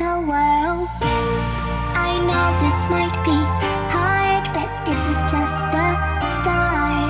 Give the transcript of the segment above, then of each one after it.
a whirlwind. I know this might be hard, but this is just the start.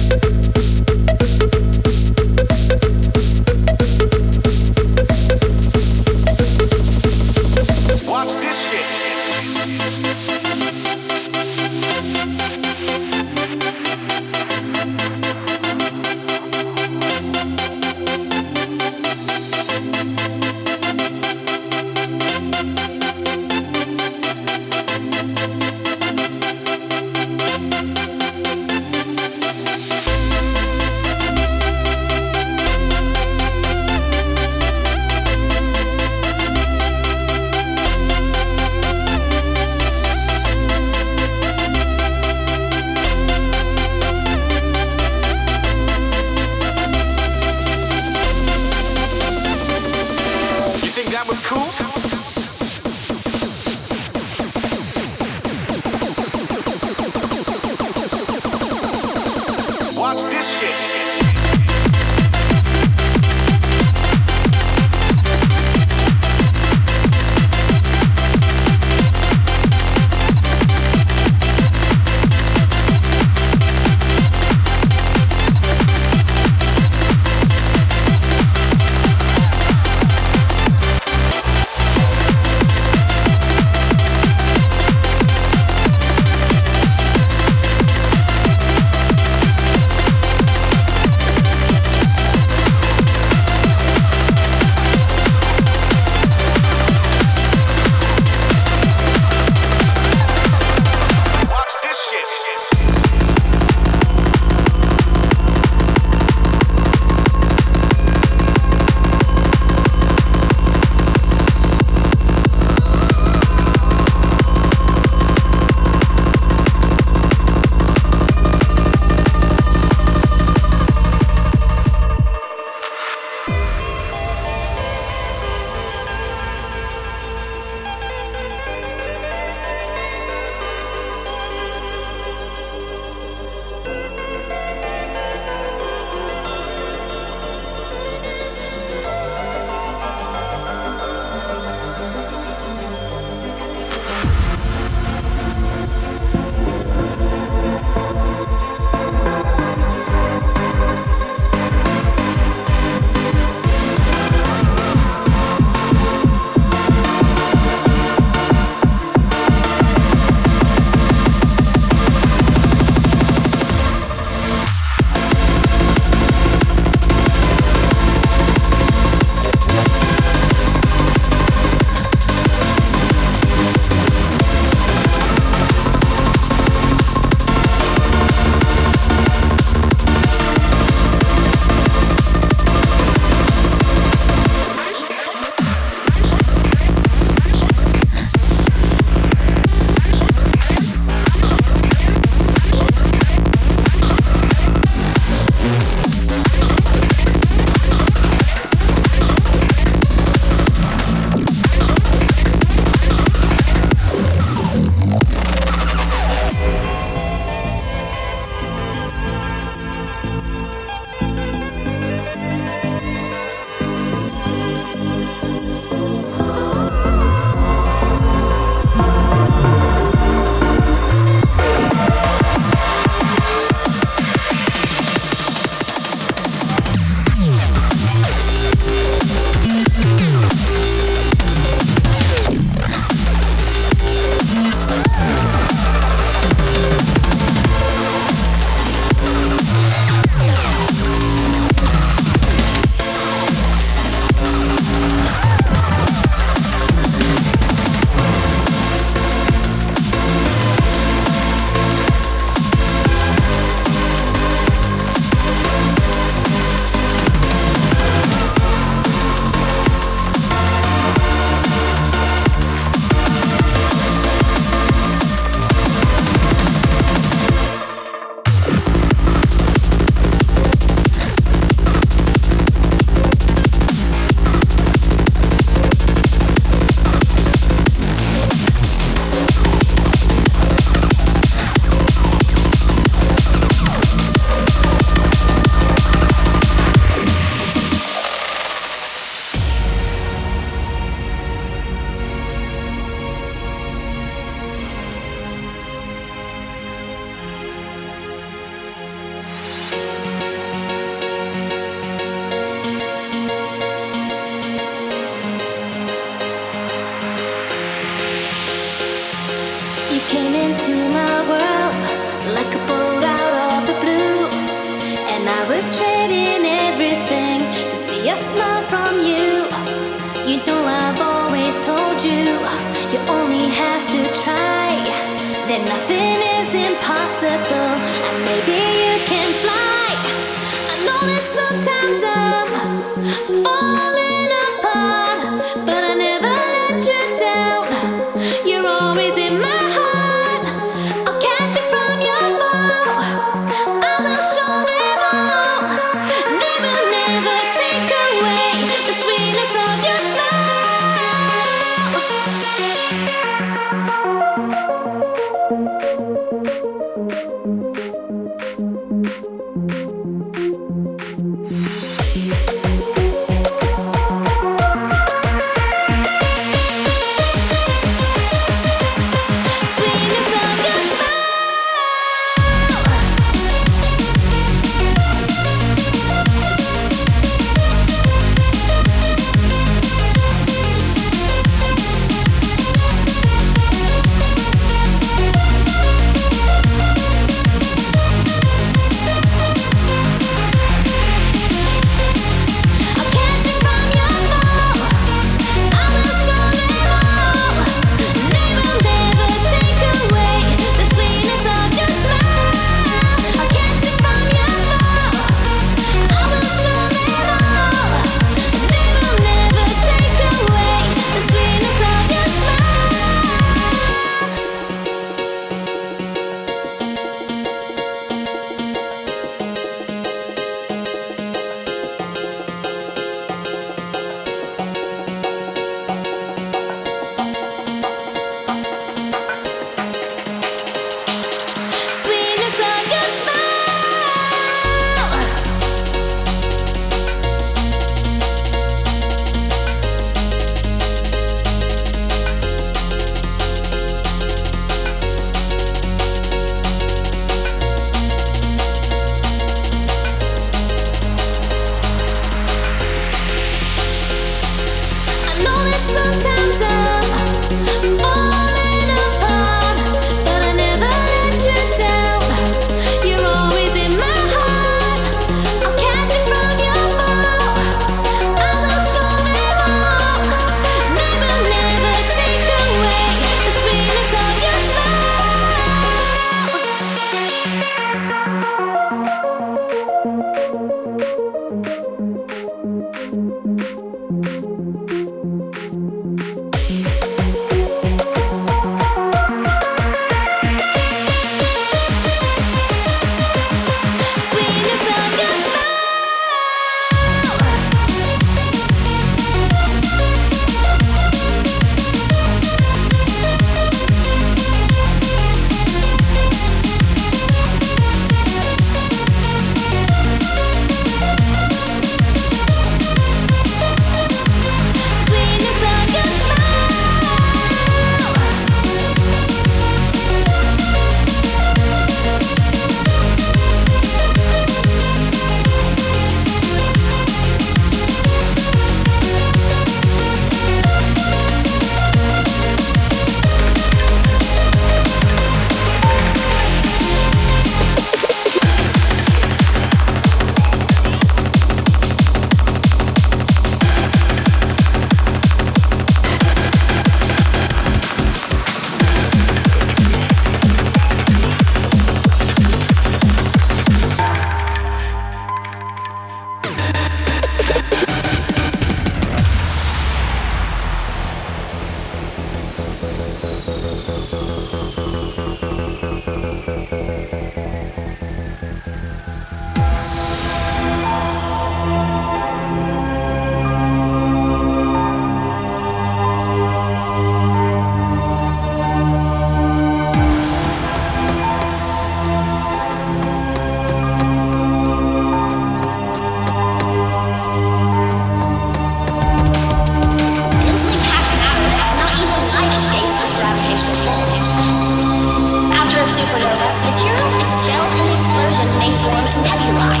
supernova, material that in the explosion may form nebulae.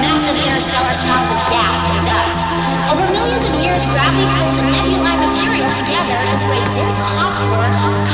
Massive interstellar clouds of gas and dust. Over millions of years, gravity pulls a nebulae material together into a dense clockwork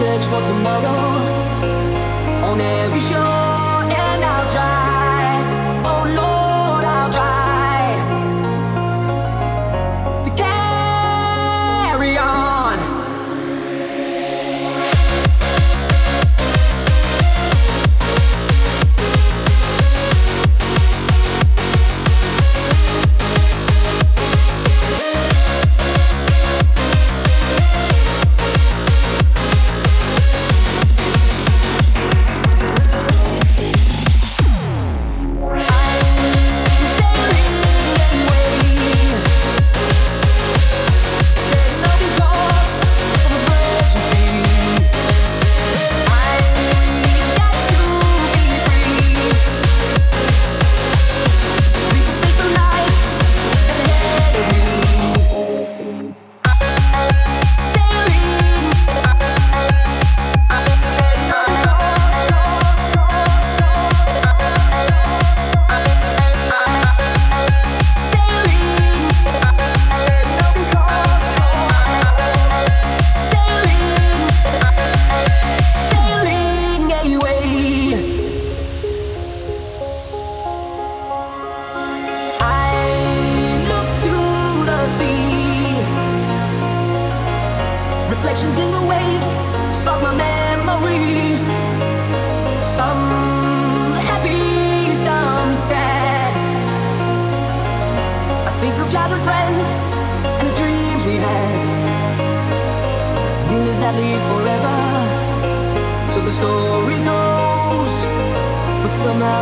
message for tomorrow on every show.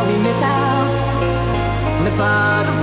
we missed out. On the part of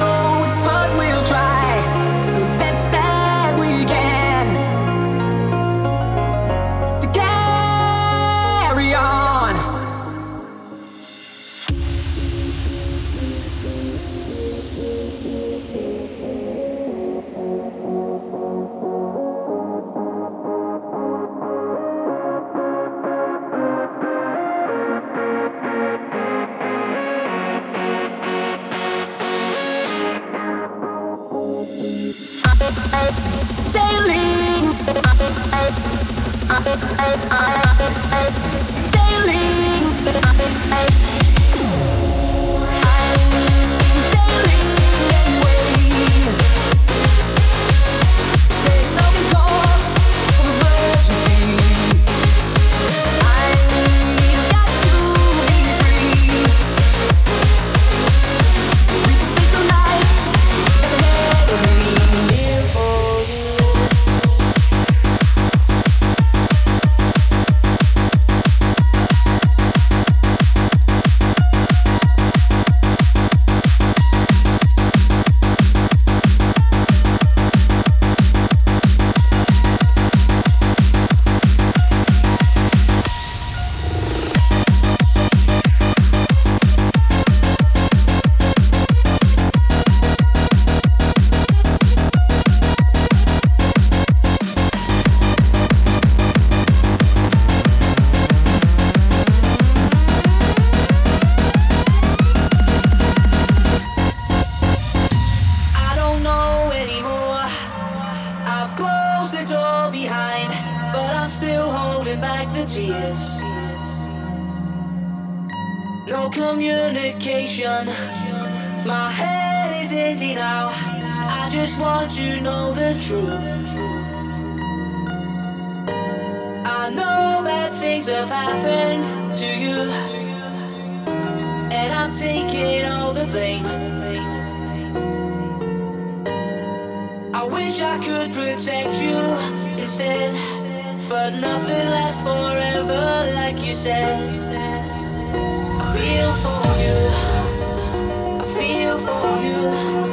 holding back the tears. No communication. My head is empty now. I just want to know the truth. I know bad things have happened to you, and I'm taking all the blame. I wish I could protect you instead but nothing lasts forever, like you said. I feel for you, I feel for you.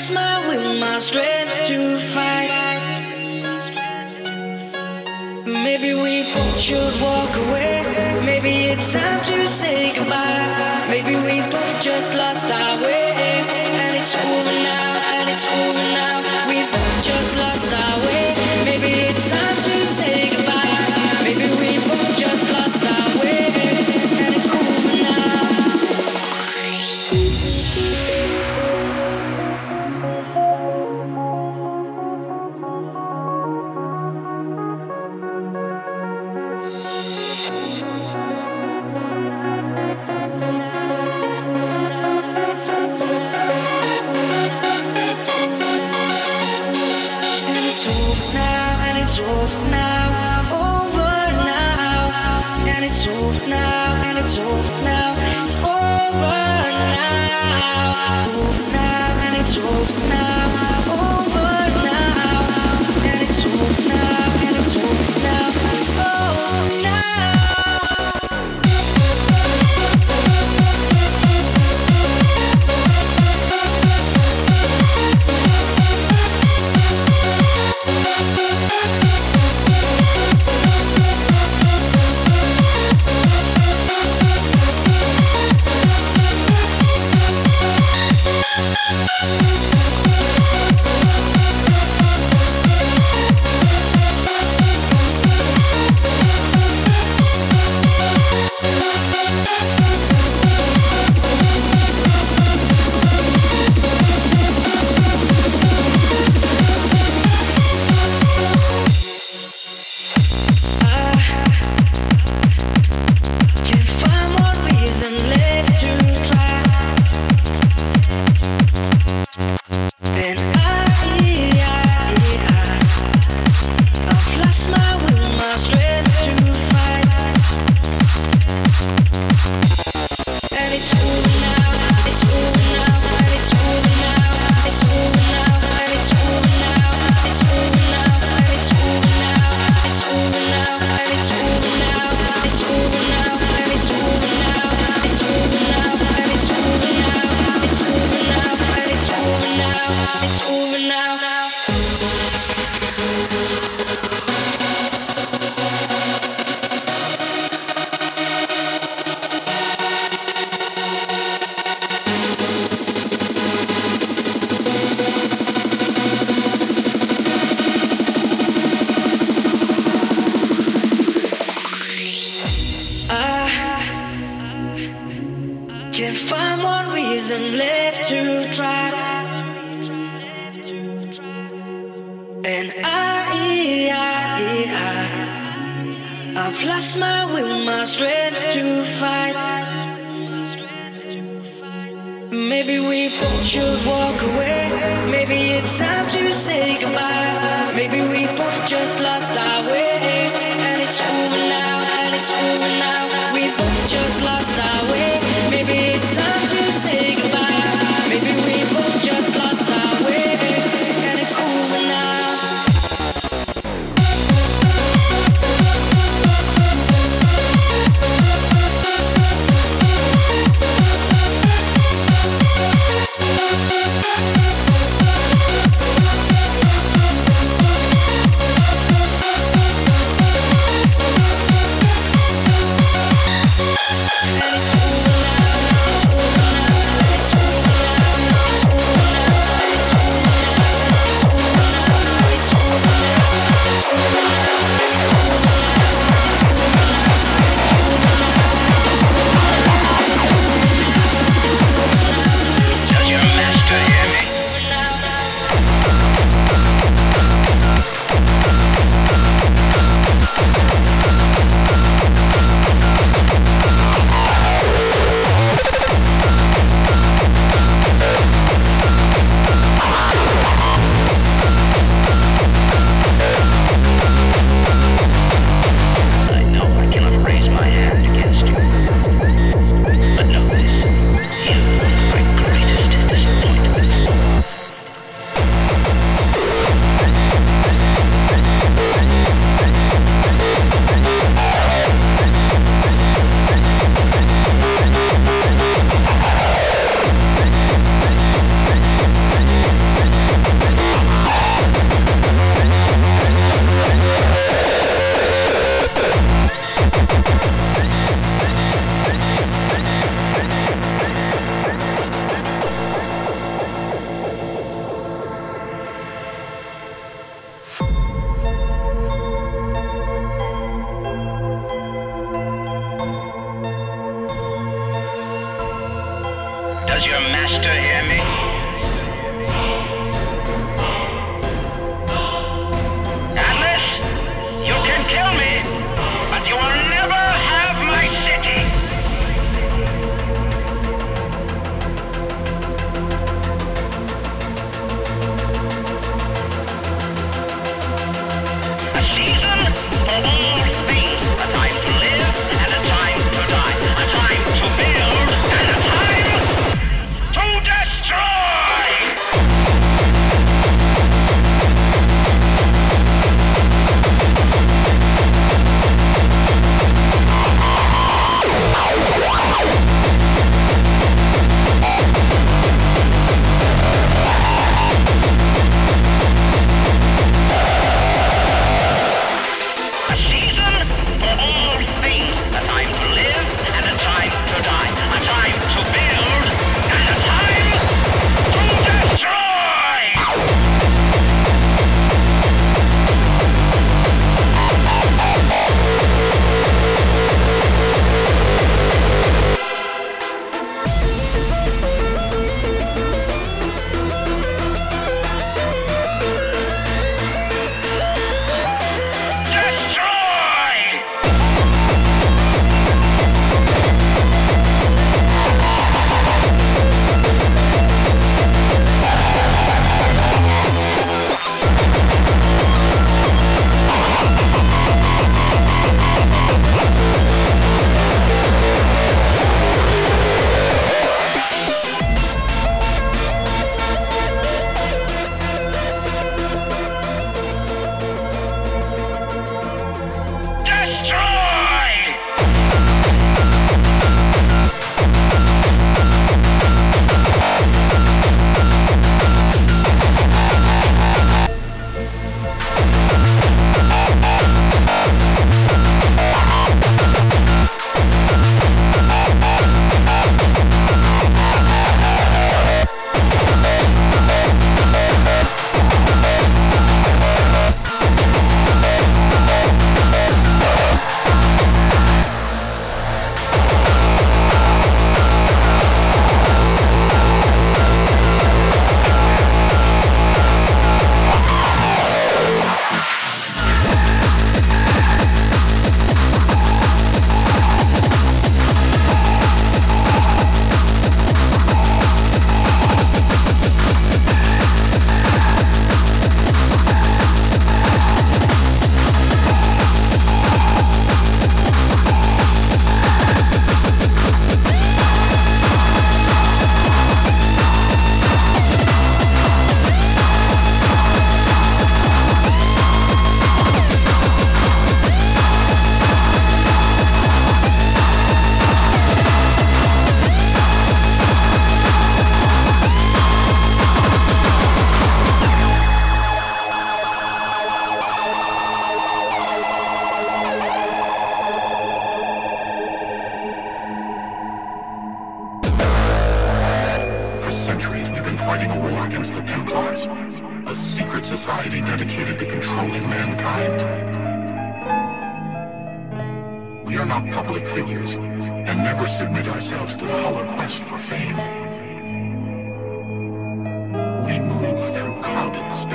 smile with my strength to fight. Maybe we both should walk away. Maybe it's time to say goodbye. Maybe we both just lost our way. And it's over now, and it's over now. We both just lost our way.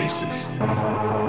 faces.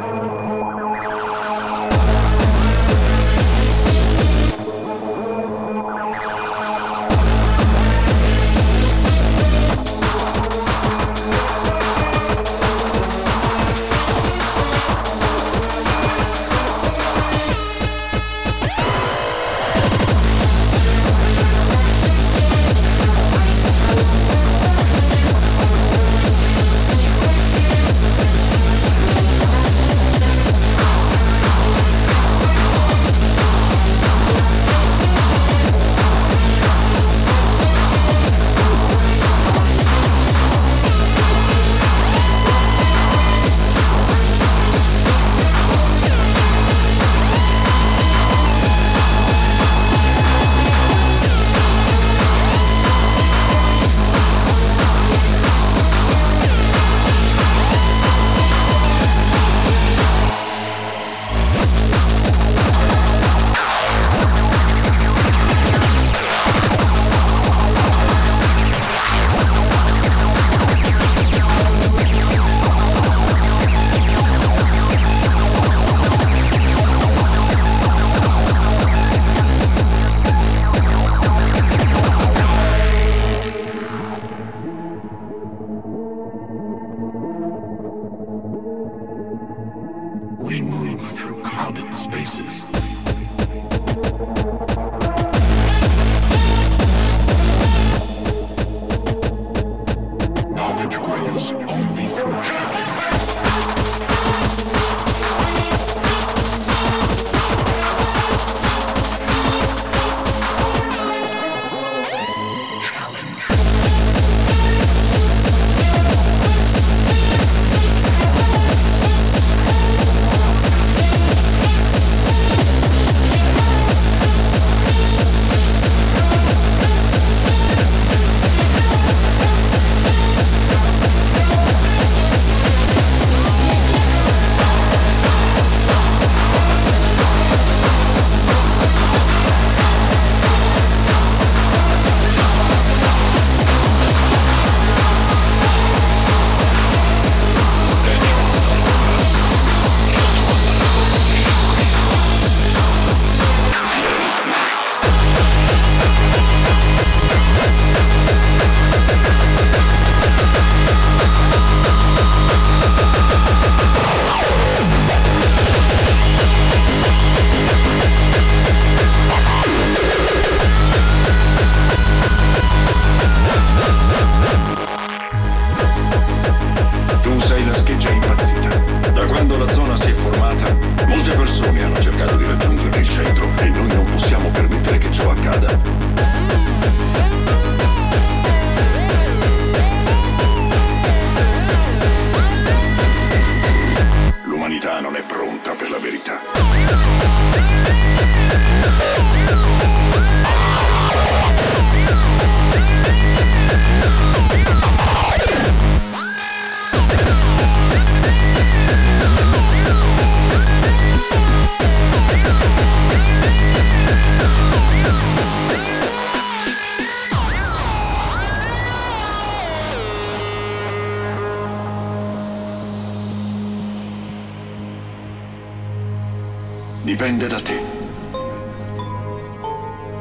Dipende da te.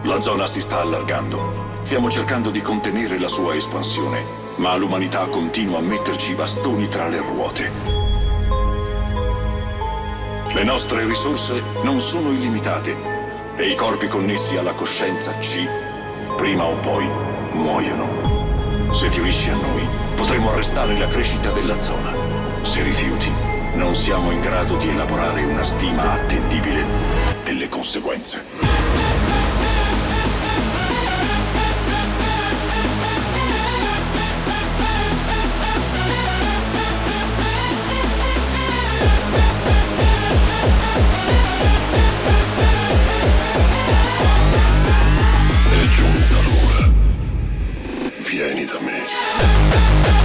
La zona si sta allargando. Stiamo cercando di contenere la sua espansione, ma l'umanità continua a metterci i bastoni tra le ruote. Le nostre risorse non sono illimitate e i corpi connessi alla coscienza C, prima o poi, muoiono. Se ti unisci a noi, potremo arrestare la crescita della zona. Se rifiuti, non siamo in grado di elaborare una stima attendibile delle conseguenze. vieni da me. È giunta l'ora. La tua strada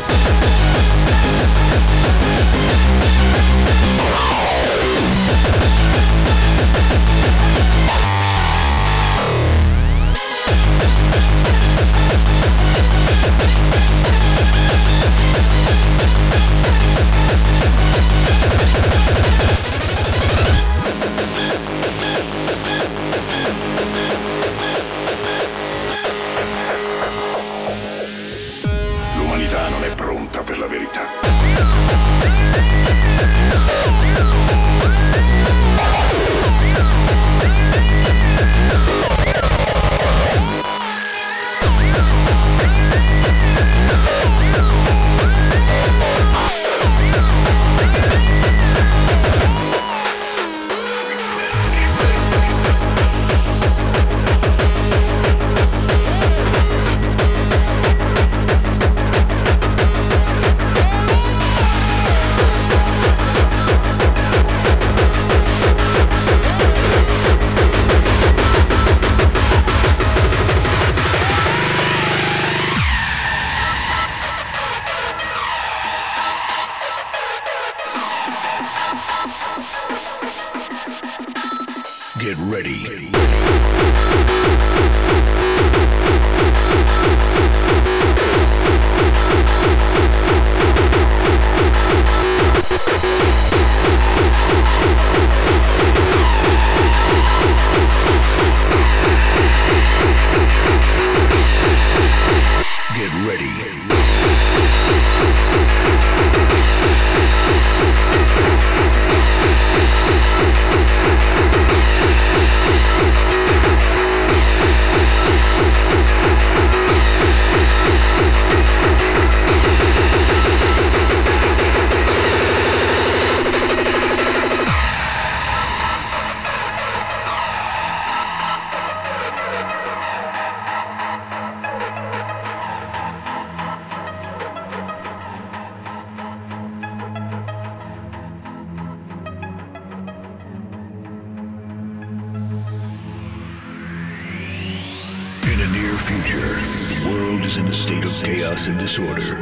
near future, the world is in a state of chaos and disorder,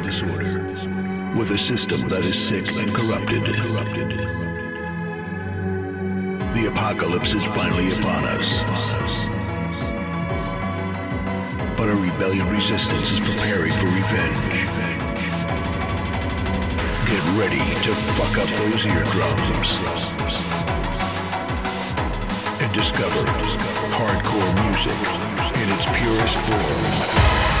with a system that is sick and corrupted. The apocalypse is finally upon us. But a rebellion resistance is preparing for revenge. Get ready to fuck up those eardrums. And discover hardcore music its purest form.